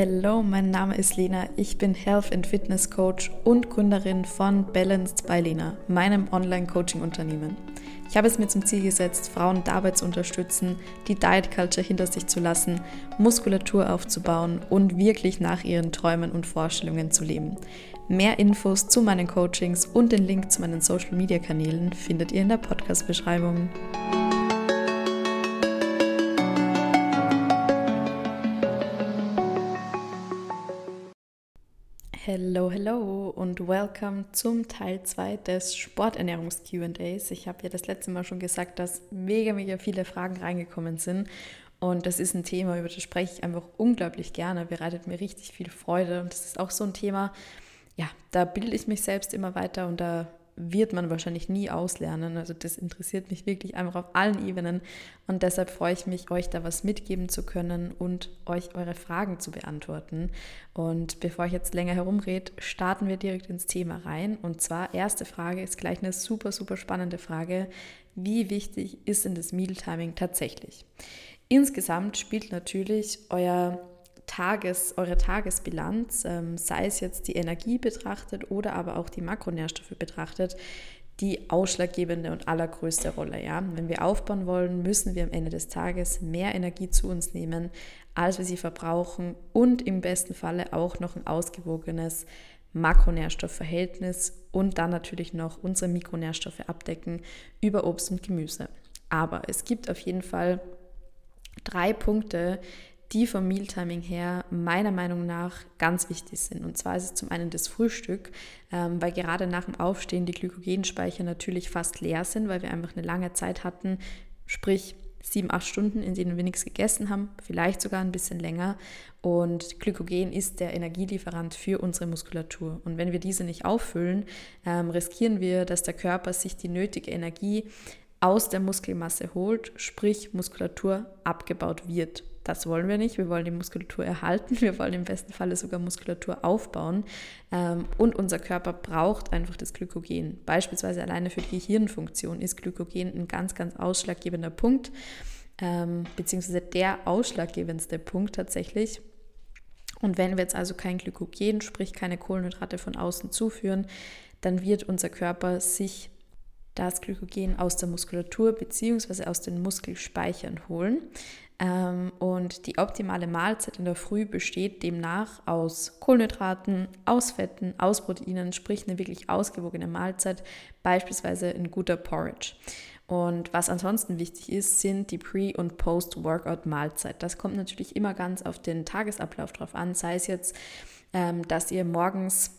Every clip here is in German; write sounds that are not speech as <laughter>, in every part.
Hello, mein Name ist Lena. Ich bin Health and Fitness Coach und Gründerin von Balanced by Lena, meinem Online-Coaching-Unternehmen. Ich habe es mir zum Ziel gesetzt, Frauen dabei zu unterstützen, die Diet Culture hinter sich zu lassen, Muskulatur aufzubauen und wirklich nach ihren Träumen und Vorstellungen zu leben. Mehr Infos zu meinen Coachings und den Link zu meinen Social Media Kanälen findet ihr in der Podcast-Beschreibung. Hello, hello und welcome zum Teil 2 des Sporternährungs-QAs. Ich habe ja das letzte Mal schon gesagt, dass mega, mega viele Fragen reingekommen sind. Und das ist ein Thema, über das spreche ich einfach unglaublich gerne, bereitet mir richtig viel Freude. Und das ist auch so ein Thema, ja, da bilde ich mich selbst immer weiter und da wird man wahrscheinlich nie auslernen. Also das interessiert mich wirklich einfach auf allen Ebenen und deshalb freue ich mich, euch da was mitgeben zu können und euch eure Fragen zu beantworten. Und bevor ich jetzt länger herumrede, starten wir direkt ins Thema rein. Und zwar, erste Frage ist gleich eine super, super spannende Frage. Wie wichtig ist denn das Mealtiming tatsächlich? Insgesamt spielt natürlich euer Tages, eure Tagesbilanz, ähm, sei es jetzt die Energie betrachtet oder aber auch die Makronährstoffe betrachtet, die ausschlaggebende und allergrößte Rolle. Ja? Wenn wir aufbauen wollen, müssen wir am Ende des Tages mehr Energie zu uns nehmen, als wir sie verbrauchen und im besten Falle auch noch ein ausgewogenes Makronährstoffverhältnis und dann natürlich noch unsere Mikronährstoffe abdecken über Obst und Gemüse. Aber es gibt auf jeden Fall drei Punkte, die vom Mealtiming her meiner Meinung nach ganz wichtig sind. Und zwar ist es zum einen das Frühstück, ähm, weil gerade nach dem Aufstehen die Glykogenspeicher natürlich fast leer sind, weil wir einfach eine lange Zeit hatten, sprich sieben, acht Stunden, in denen wir nichts gegessen haben, vielleicht sogar ein bisschen länger. Und Glykogen ist der Energielieferant für unsere Muskulatur. Und wenn wir diese nicht auffüllen, ähm, riskieren wir, dass der Körper sich die nötige Energie aus der Muskelmasse holt, sprich Muskulatur abgebaut wird. Das wollen wir nicht. Wir wollen die Muskulatur erhalten. Wir wollen im besten Falle sogar Muskulatur aufbauen. Ähm, und unser Körper braucht einfach das Glykogen. Beispielsweise alleine für die Hirnfunktion ist Glykogen ein ganz, ganz ausschlaggebender Punkt, ähm, beziehungsweise der ausschlaggebendste Punkt tatsächlich. Und wenn wir jetzt also kein Glykogen, sprich keine Kohlenhydrate von außen zuführen, dann wird unser Körper sich das Glykogen aus der Muskulatur bzw. aus den Muskelspeichern holen. Ähm, und die optimale Mahlzeit in der Früh besteht demnach aus Kohlenhydraten, aus Fetten, aus Proteinen, sprich eine wirklich ausgewogene Mahlzeit, beispielsweise ein guter Porridge. Und was ansonsten wichtig ist, sind die Pre- und Post-Workout-Mahlzeit. Das kommt natürlich immer ganz auf den Tagesablauf drauf an, sei es jetzt, ähm, dass ihr morgens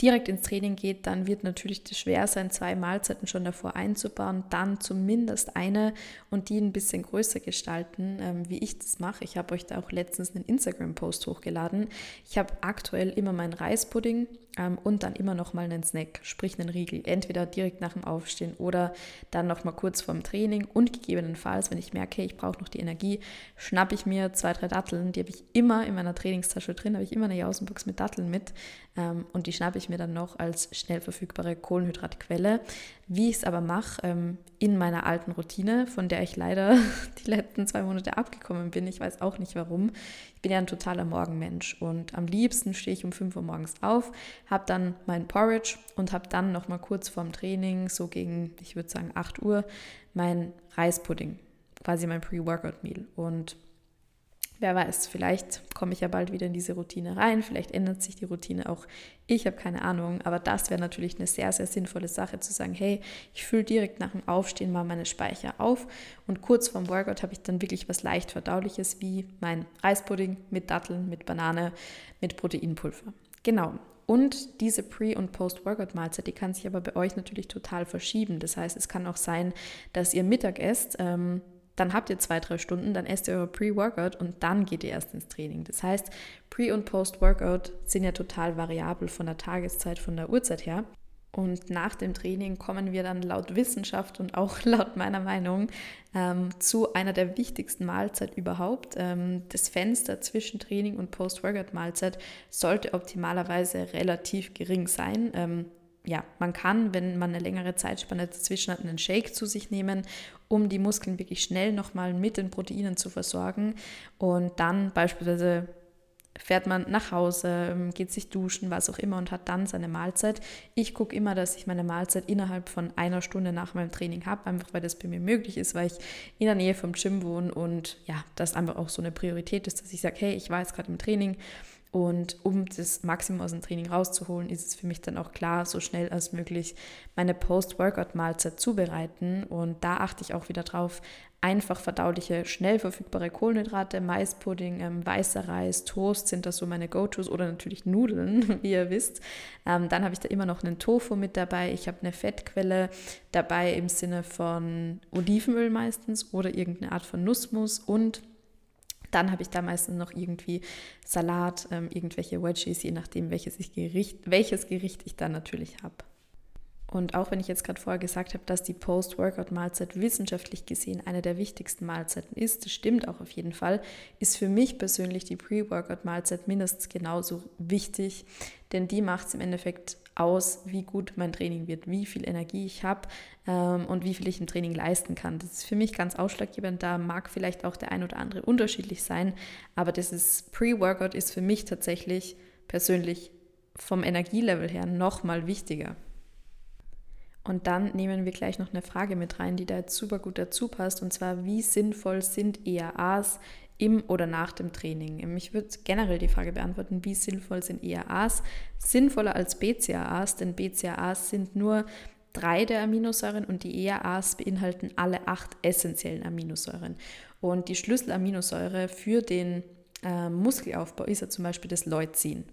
direkt ins Training geht, dann wird natürlich das schwer sein, zwei Mahlzeiten schon davor einzubauen, dann zumindest eine und die ein bisschen größer gestalten, ähm, wie ich das mache. Ich habe euch da auch letztens einen Instagram-Post hochgeladen. Ich habe aktuell immer meinen Reispudding ähm, und dann immer noch mal einen Snack, sprich einen Riegel, entweder direkt nach dem Aufstehen oder dann noch mal kurz vorm Training. Und gegebenenfalls, wenn ich merke, ich brauche noch die Energie, schnappe ich mir zwei, drei Datteln, die habe ich immer in meiner Trainingstasche drin, habe ich immer eine Jausenbox mit Datteln mit. Ähm, und die schnappe ich mir dann noch als schnell verfügbare Kohlenhydratquelle. Wie ich es aber mache, ähm, in meiner alten Routine, von der ich leider <laughs> die letzten zwei Monate abgekommen bin. Ich weiß auch nicht warum. Ich bin ja ein totaler Morgenmensch und am liebsten stehe ich um 5 Uhr morgens auf, habe dann mein Porridge und habe dann noch mal kurz vorm Training, so gegen, ich würde sagen 8 Uhr, mein Reispudding, quasi mein Pre-Workout-Meal. Und wer weiß, vielleicht komme ich ja bald wieder in diese Routine rein, vielleicht ändert sich die Routine auch. Ich habe keine Ahnung, aber das wäre natürlich eine sehr, sehr sinnvolle Sache zu sagen, hey, ich fülle direkt nach dem Aufstehen mal meine Speicher auf und kurz vorm Workout habe ich dann wirklich was leicht verdauliches wie mein Reispudding mit Datteln, mit Banane, mit Proteinpulver. Genau, und diese Pre- und Post-Workout-Mahlzeit, die kann sich aber bei euch natürlich total verschieben. Das heißt, es kann auch sein, dass ihr Mittag esst, ähm, dann habt ihr zwei, drei Stunden, dann esst ihr euer Pre-Workout und dann geht ihr erst ins Training. Das heißt, Pre- und Post-Workout sind ja total variabel von der Tageszeit, von der Uhrzeit her. Und nach dem Training kommen wir dann laut Wissenschaft und auch <laughs> laut meiner Meinung ähm, zu einer der wichtigsten Mahlzeit überhaupt. Ähm, das Fenster zwischen Training und Post-Workout-Mahlzeit sollte optimalerweise relativ gering sein. Ähm, ja, man kann, wenn man eine längere Zeitspanne dazwischen hat, einen Shake zu sich nehmen, um die Muskeln wirklich schnell nochmal mit den Proteinen zu versorgen und dann beispielsweise fährt man nach Hause, geht sich duschen, was auch immer und hat dann seine Mahlzeit. Ich gucke immer, dass ich meine Mahlzeit innerhalb von einer Stunde nach meinem Training habe, einfach weil das bei mir möglich ist, weil ich in der Nähe vom Gym wohne und ja, das einfach auch so eine Priorität ist, dass ich sage, hey, ich war jetzt gerade im Training und um das Maximum aus dem Training rauszuholen, ist es für mich dann auch klar, so schnell als möglich meine Post-Workout-Mahlzeit zubereiten. Und da achte ich auch wieder drauf, einfach verdauliche, schnell verfügbare Kohlenhydrate, Maispudding, ähm, weißer Reis, Toast sind das so meine Go-Tos oder natürlich Nudeln, <laughs> wie ihr wisst. Ähm, dann habe ich da immer noch einen Tofu mit dabei. Ich habe eine Fettquelle dabei im Sinne von Olivenöl meistens oder irgendeine Art von Nussmus und dann habe ich da meistens noch irgendwie Salat, ähm, irgendwelche Wedges, je nachdem, welches, ich Gericht, welches Gericht ich dann natürlich habe. Und auch wenn ich jetzt gerade vorher gesagt habe, dass die Post-Workout-Mahlzeit wissenschaftlich gesehen eine der wichtigsten Mahlzeiten ist, das stimmt auch auf jeden Fall, ist für mich persönlich die Pre-Workout-Mahlzeit mindestens genauso wichtig, denn die macht es im Endeffekt aus, wie gut mein Training wird, wie viel Energie ich habe ähm, und wie viel ich im Training leisten kann. Das ist für mich ganz ausschlaggebend. Da mag vielleicht auch der ein oder andere unterschiedlich sein, aber das ist Pre-Workout ist für mich tatsächlich persönlich vom Energielevel her nochmal wichtiger. Und dann nehmen wir gleich noch eine Frage mit rein, die da jetzt super gut dazu passt. Und zwar, wie sinnvoll sind ERAs im oder nach dem Training? Ich würde generell die Frage beantworten, wie sinnvoll sind ERAs? Sinnvoller als BCAAs, denn BCAAs sind nur drei der Aminosäuren und die ERAs beinhalten alle acht essentiellen Aminosäuren. Und die Schlüsselaminosäure für den äh, Muskelaufbau ist ja zum Beispiel das Leucin.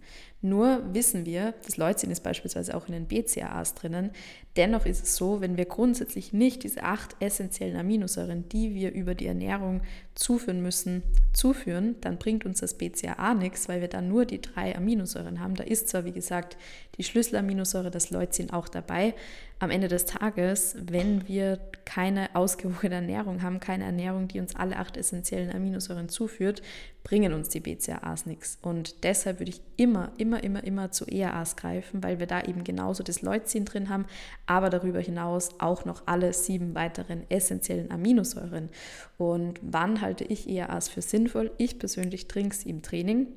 Nur wissen wir, das Leucin ist beispielsweise auch in den BCAAs drinnen. Dennoch ist es so, wenn wir grundsätzlich nicht diese acht essentiellen Aminosäuren, die wir über die Ernährung zuführen müssen, zuführen, dann bringt uns das BCAA nichts, weil wir dann nur die drei Aminosäuren haben. Da ist zwar, wie gesagt, die Schlüsselaminosäure, das Leucin auch dabei. Am Ende des Tages, wenn wir keine ausgewogene Ernährung haben, keine Ernährung, die uns alle acht essentiellen Aminosäuren zuführt, bringen uns die BCAAs nichts. Und deshalb würde ich immer, immer immer, immer, immer zu ERAs greifen, weil wir da eben genauso das Leucin drin haben, aber darüber hinaus auch noch alle sieben weiteren essentiellen Aminosäuren. Und wann halte ich ERAs für sinnvoll? Ich persönlich trinke sie im Training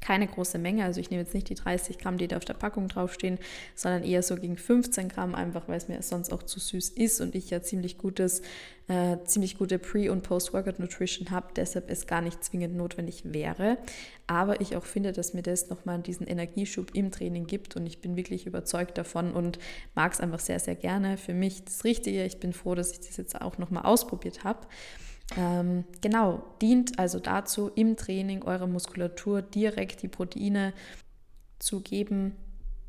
keine große Menge. Also ich nehme jetzt nicht die 30 Gramm, die da auf der Packung draufstehen, sondern eher so gegen 15 Gramm, einfach weil es mir sonst auch zu süß ist und ich ja ziemlich gutes, äh, ziemlich gute Pre- und Post-Workout-Nutrition habe, deshalb es gar nicht zwingend notwendig wäre. Aber ich auch finde, dass mir das nochmal diesen Energieschub im Training gibt und ich bin wirklich überzeugt davon und mag es einfach sehr, sehr gerne. Für mich das Richtige. Ich bin froh, dass ich das jetzt auch nochmal ausprobiert habe. Ähm, genau, dient also dazu, im Training eurer Muskulatur direkt die Proteine zu geben,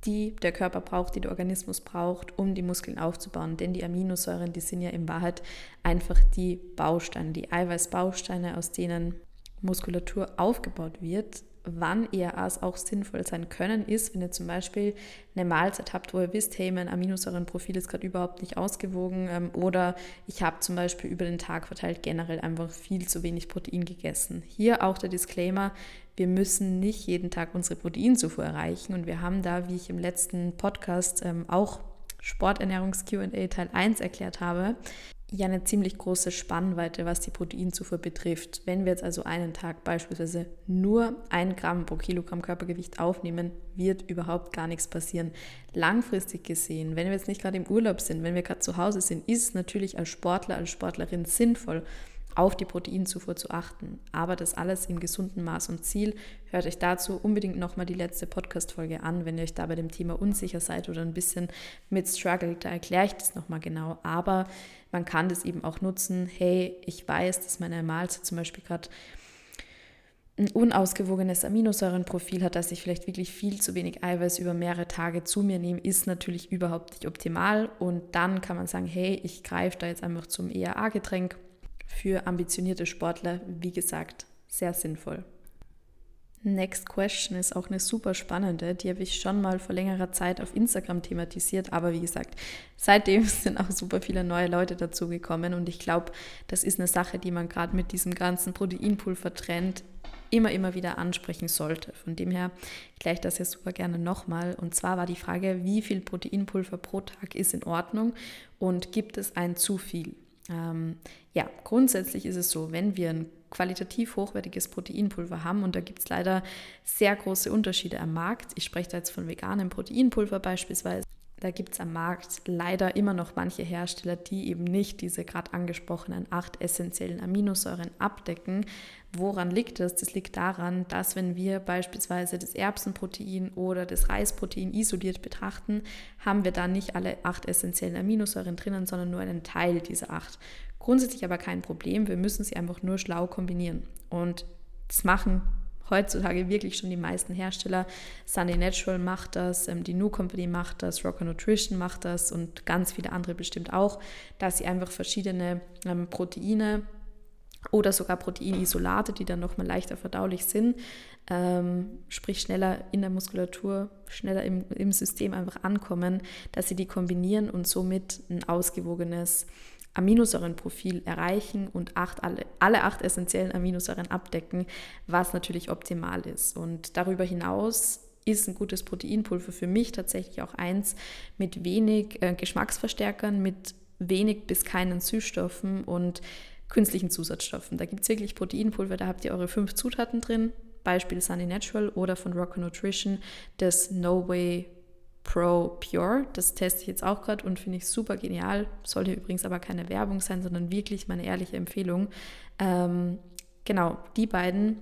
die der Körper braucht, die der Organismus braucht, um die Muskeln aufzubauen. Denn die Aminosäuren, die sind ja in Wahrheit einfach die Bausteine, die Eiweißbausteine, aus denen Muskulatur aufgebaut wird wann ERAs auch sinnvoll sein können, ist, wenn ihr zum Beispiel eine Mahlzeit habt, wo ihr wisst, hey, mein Aminosäurenprofil ist gerade überhaupt nicht ausgewogen ähm, oder ich habe zum Beispiel über den Tag verteilt generell einfach viel zu wenig Protein gegessen. Hier auch der Disclaimer, wir müssen nicht jeden Tag unsere Proteinzufuhr erreichen und wir haben da, wie ich im letzten Podcast ähm, auch Sporternährungs-QA Teil 1 erklärt habe, ja eine ziemlich große Spannweite, was die Proteinzufuhr betrifft. Wenn wir jetzt also einen Tag beispielsweise nur ein Gramm pro Kilogramm Körpergewicht aufnehmen, wird überhaupt gar nichts passieren. Langfristig gesehen, wenn wir jetzt nicht gerade im Urlaub sind, wenn wir gerade zu Hause sind, ist es natürlich als Sportler, als Sportlerin sinnvoll, auf die Proteinzufuhr zu achten. Aber das alles im gesunden Maß und Ziel. Hört euch dazu unbedingt nochmal die letzte Podcast-Folge an, wenn ihr euch da bei dem Thema unsicher seid oder ein bisschen mit Struggle. Da erkläre ich das nochmal genau. Aber man kann das eben auch nutzen. Hey, ich weiß, dass meine Mahlzeit zum Beispiel gerade ein unausgewogenes Aminosäurenprofil hat, dass ich vielleicht wirklich viel zu wenig Eiweiß über mehrere Tage zu mir nehme, ist natürlich überhaupt nicht optimal. Und dann kann man sagen, hey, ich greife da jetzt einfach zum ERA-Getränk für ambitionierte Sportler, wie gesagt, sehr sinnvoll. Next Question ist auch eine super spannende. Die habe ich schon mal vor längerer Zeit auf Instagram thematisiert. Aber wie gesagt, seitdem <laughs> sind auch super viele neue Leute dazugekommen. Und ich glaube, das ist eine Sache, die man gerade mit diesem ganzen Proteinpulver-Trend immer, immer wieder ansprechen sollte. Von dem her gleich das jetzt super gerne nochmal. Und zwar war die Frage, wie viel Proteinpulver pro Tag ist in Ordnung und gibt es ein zu viel? Ähm, ja, grundsätzlich ist es so, wenn wir ein qualitativ hochwertiges Proteinpulver haben. Und da gibt es leider sehr große Unterschiede am Markt. Ich spreche da jetzt von veganem Proteinpulver beispielsweise. Da gibt es am Markt leider immer noch manche Hersteller, die eben nicht diese gerade angesprochenen acht essentiellen Aminosäuren abdecken. Woran liegt das? Das liegt daran, dass wenn wir beispielsweise das Erbsenprotein oder das Reisprotein isoliert betrachten, haben wir da nicht alle acht essentiellen Aminosäuren drinnen, sondern nur einen Teil dieser acht. Grundsätzlich aber kein Problem, wir müssen sie einfach nur schlau kombinieren. Und das machen heutzutage wirklich schon die meisten Hersteller. Sunny Natural macht das, ähm, die New Company macht das, Rocker Nutrition macht das und ganz viele andere bestimmt auch, dass sie einfach verschiedene ähm, Proteine oder sogar Proteinisolate, die dann nochmal leichter verdaulich sind, ähm, sprich schneller in der Muskulatur, schneller im, im System einfach ankommen, dass sie die kombinieren und somit ein ausgewogenes Aminosäurenprofil erreichen und acht, alle, alle acht essentiellen Aminosäuren abdecken, was natürlich optimal ist. Und darüber hinaus ist ein gutes Proteinpulver für mich tatsächlich auch eins mit wenig äh, Geschmacksverstärkern, mit wenig bis keinen Süßstoffen und künstlichen Zusatzstoffen. Da gibt es wirklich Proteinpulver, da habt ihr eure fünf Zutaten drin, Beispiel Sunny Natural oder von Rocker Nutrition das No Way Pro Pure. Das teste ich jetzt auch gerade und finde ich super genial. Sollte übrigens aber keine Werbung sein, sondern wirklich meine ehrliche Empfehlung. Ähm, genau, die beiden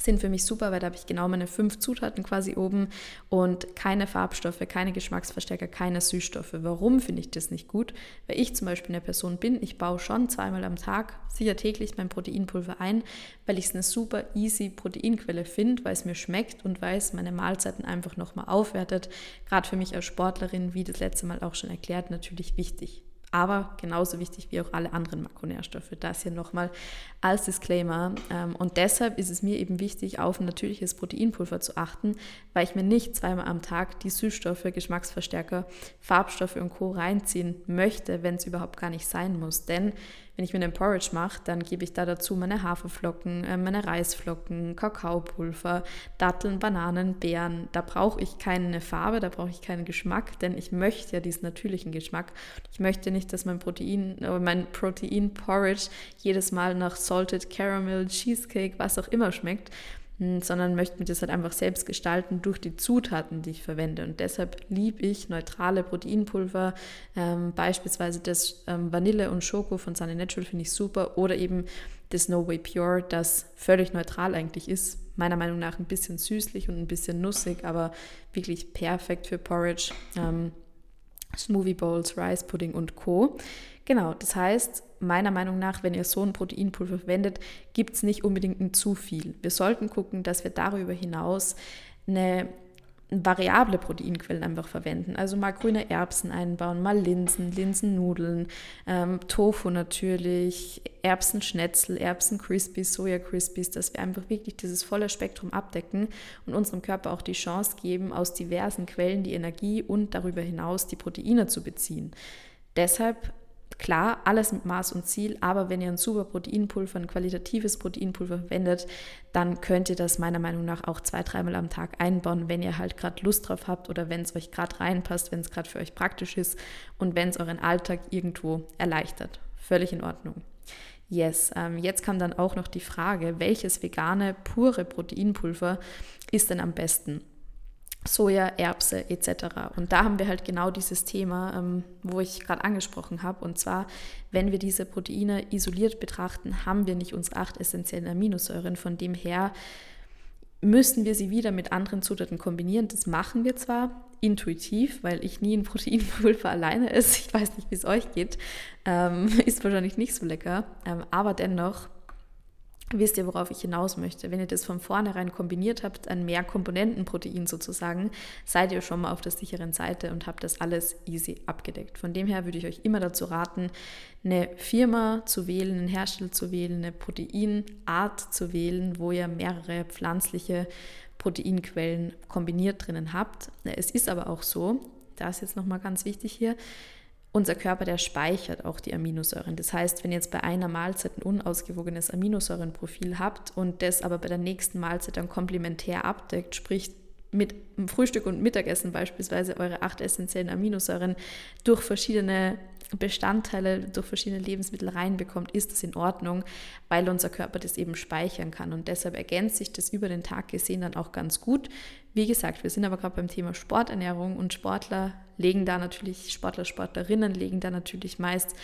sind für mich super, weil da habe ich genau meine fünf Zutaten quasi oben und keine Farbstoffe, keine Geschmacksverstärker, keine Süßstoffe. Warum finde ich das nicht gut? Weil ich zum Beispiel eine Person bin, ich baue schon zweimal am Tag, sicher täglich mein Proteinpulver ein, weil ich es eine super easy Proteinquelle finde, weil es mir schmeckt und weil es meine Mahlzeiten einfach nochmal aufwertet. Gerade für mich als Sportlerin, wie das letzte Mal auch schon erklärt, natürlich wichtig aber genauso wichtig wie auch alle anderen Makronährstoffe. Das hier nochmal als Disclaimer. Ähm, und deshalb ist es mir eben wichtig, auf ein natürliches Proteinpulver zu achten, weil ich mir nicht zweimal am Tag die Süßstoffe, Geschmacksverstärker, Farbstoffe und Co. reinziehen möchte, wenn es überhaupt gar nicht sein muss. Denn wenn ich mir einen Porridge mache, dann gebe ich da dazu meine Haferflocken, äh, meine Reisflocken, Kakaopulver, Datteln, Bananen, Beeren. Da brauche ich keine Farbe, da brauche ich keinen Geschmack, denn ich möchte ja diesen natürlichen Geschmack. Ich möchte nicht, dass mein Protein, äh, mein Protein Porridge jedes Mal nach Salted Caramel, Cheesecake, was auch immer schmeckt, hm, sondern möchte mir das halt einfach selbst gestalten durch die Zutaten, die ich verwende. Und deshalb liebe ich neutrale Proteinpulver, ähm, beispielsweise das ähm, Vanille und Schoko von Sunny Natural finde ich super oder eben das No Way Pure, das völlig neutral eigentlich ist. Meiner Meinung nach ein bisschen süßlich und ein bisschen nussig, aber wirklich perfekt für Porridge, ähm, Smoothie Bowls, Rice Pudding und Co. Genau, das heißt, meiner Meinung nach, wenn ihr so ein Proteinpulver verwendet, gibt es nicht unbedingt ein zu viel. Wir sollten gucken, dass wir darüber hinaus eine variable Proteinquellen einfach verwenden. Also mal grüne Erbsen einbauen, mal Linsen, Linsennudeln, ähm, Tofu natürlich, Erbsenschnetzel, Erbsen-Crispies, Soja-Crispies, dass wir einfach wirklich dieses volle Spektrum abdecken und unserem Körper auch die Chance geben, aus diversen Quellen die Energie und darüber hinaus die Proteine zu beziehen. Deshalb Klar, alles mit Maß und Ziel, aber wenn ihr ein super Proteinpulver, ein qualitatives Proteinpulver verwendet, dann könnt ihr das meiner Meinung nach auch zwei, dreimal am Tag einbauen, wenn ihr halt gerade Lust drauf habt oder wenn es euch gerade reinpasst, wenn es gerade für euch praktisch ist und wenn es euren Alltag irgendwo erleichtert. Völlig in Ordnung. Yes, ähm, jetzt kam dann auch noch die Frage, welches vegane, pure Proteinpulver ist denn am besten? Soja, Erbse etc. Und da haben wir halt genau dieses Thema, ähm, wo ich gerade angesprochen habe. Und zwar, wenn wir diese Proteine isoliert betrachten, haben wir nicht unsere acht essentiellen Aminosäuren. Von dem her müssen wir sie wieder mit anderen Zutaten kombinieren. Das machen wir zwar intuitiv, weil ich nie ein <laughs> Proteinpulver alleine esse. Ich weiß nicht, wie es euch geht. Ähm, <laughs> ist wahrscheinlich nicht so lecker. Ähm, aber dennoch wisst ihr, worauf ich hinaus möchte. Wenn ihr das von vornherein kombiniert habt, ein Mehrkomponentenprotein sozusagen, seid ihr schon mal auf der sicheren Seite und habt das alles easy abgedeckt. Von dem her würde ich euch immer dazu raten, eine Firma zu wählen, einen Hersteller zu wählen, eine Proteinart zu wählen, wo ihr mehrere pflanzliche Proteinquellen kombiniert drinnen habt. Es ist aber auch so, da ist jetzt nochmal ganz wichtig hier, unser Körper, der speichert auch die Aminosäuren. Das heißt, wenn ihr jetzt bei einer Mahlzeit ein unausgewogenes Aminosäurenprofil habt und das aber bei der nächsten Mahlzeit dann komplementär abdeckt, sprich mit Frühstück und Mittagessen beispielsweise eure acht essentiellen Aminosäuren durch verschiedene Bestandteile durch verschiedene Lebensmittel reinbekommt, ist das in Ordnung, weil unser Körper das eben speichern kann. Und deshalb ergänzt sich das über den Tag gesehen dann auch ganz gut. Wie gesagt, wir sind aber gerade beim Thema Sporternährung und Sportler legen da natürlich, Sportler, Sportlerinnen legen da natürlich meist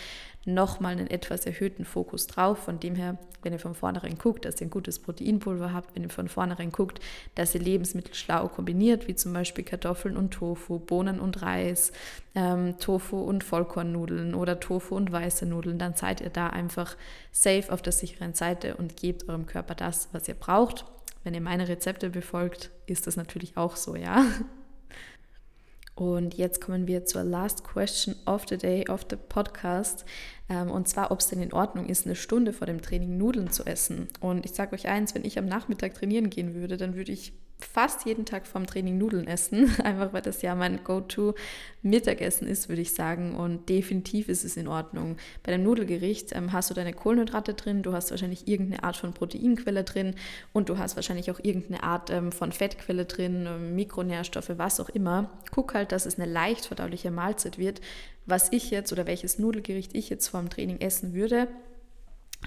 nochmal einen etwas erhöhten Fokus drauf. Von dem her, wenn ihr von vornherein guckt, dass ihr ein gutes Proteinpulver habt, wenn ihr von vornherein guckt, dass ihr Lebensmittel schlau kombiniert, wie zum Beispiel Kartoffeln und Tofu, Bohnen und Reis, ähm, Tofu und Vollkornnudeln oder Tofu und weiße Nudeln, dann seid ihr da einfach safe auf der sicheren Seite und gebt eurem Körper das, was ihr braucht. Wenn ihr meine Rezepte befolgt, ist das natürlich auch so, ja. Und jetzt kommen wir zur Last Question of the Day of the Podcast. Ähm, und zwar, ob es denn in Ordnung ist, eine Stunde vor dem Training Nudeln zu essen. Und ich sage euch eins, wenn ich am Nachmittag trainieren gehen würde, dann würde ich fast jeden Tag vorm Training Nudeln essen, <laughs> einfach weil das ja mein Go-To-Mittagessen ist, würde ich sagen. Und definitiv ist es in Ordnung. Bei dem Nudelgericht ähm, hast du deine Kohlenhydrate drin, du hast wahrscheinlich irgendeine Art von Proteinquelle drin und du hast wahrscheinlich auch irgendeine Art ähm, von Fettquelle drin, ähm, Mikronährstoffe, was auch immer. Guck halt, dass es eine leicht verdauliche Mahlzeit wird. Was ich jetzt oder welches Nudelgericht ich jetzt vorm Training essen würde,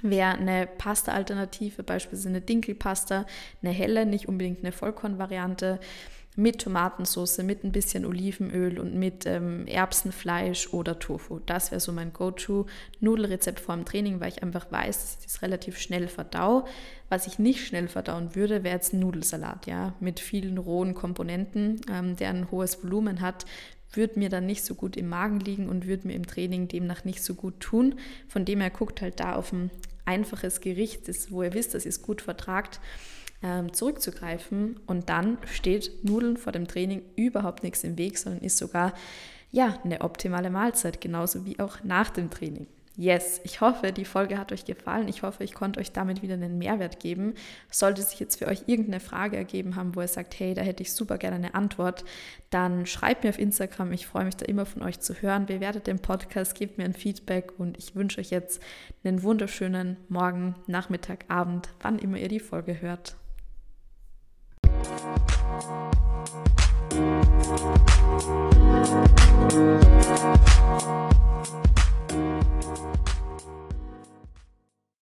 wäre eine Pasta-Alternative, beispielsweise eine Dinkelpasta, eine helle, nicht unbedingt eine Vollkornvariante, mit Tomatensauce, mit ein bisschen Olivenöl und mit ähm, Erbsenfleisch oder Tofu. Das wäre so mein Go-To-Nudelrezept vor dem Training, weil ich einfach weiß, dass ich das relativ schnell verdau. Was ich nicht schnell verdauen würde, wäre jetzt ein Nudelsalat, ja, mit vielen rohen Komponenten, ähm, der ein hohes Volumen hat, würde mir dann nicht so gut im Magen liegen und würde mir im Training demnach nicht so gut tun. Von dem her guckt halt da auf ein einfaches Gericht, das, wo ihr wisst, dass ihr es gut vertragt, ähm, zurückzugreifen. Und dann steht Nudeln vor dem Training überhaupt nichts im Weg, sondern ist sogar ja, eine optimale Mahlzeit, genauso wie auch nach dem Training. Yes, ich hoffe, die Folge hat euch gefallen. Ich hoffe, ich konnte euch damit wieder einen Mehrwert geben. Sollte sich jetzt für euch irgendeine Frage ergeben haben, wo ihr sagt, hey, da hätte ich super gerne eine Antwort, dann schreibt mir auf Instagram. Ich freue mich da immer von euch zu hören. Bewertet den Podcast, gebt mir ein Feedback und ich wünsche euch jetzt einen wunderschönen Morgen, Nachmittag, Abend, wann immer ihr die Folge hört.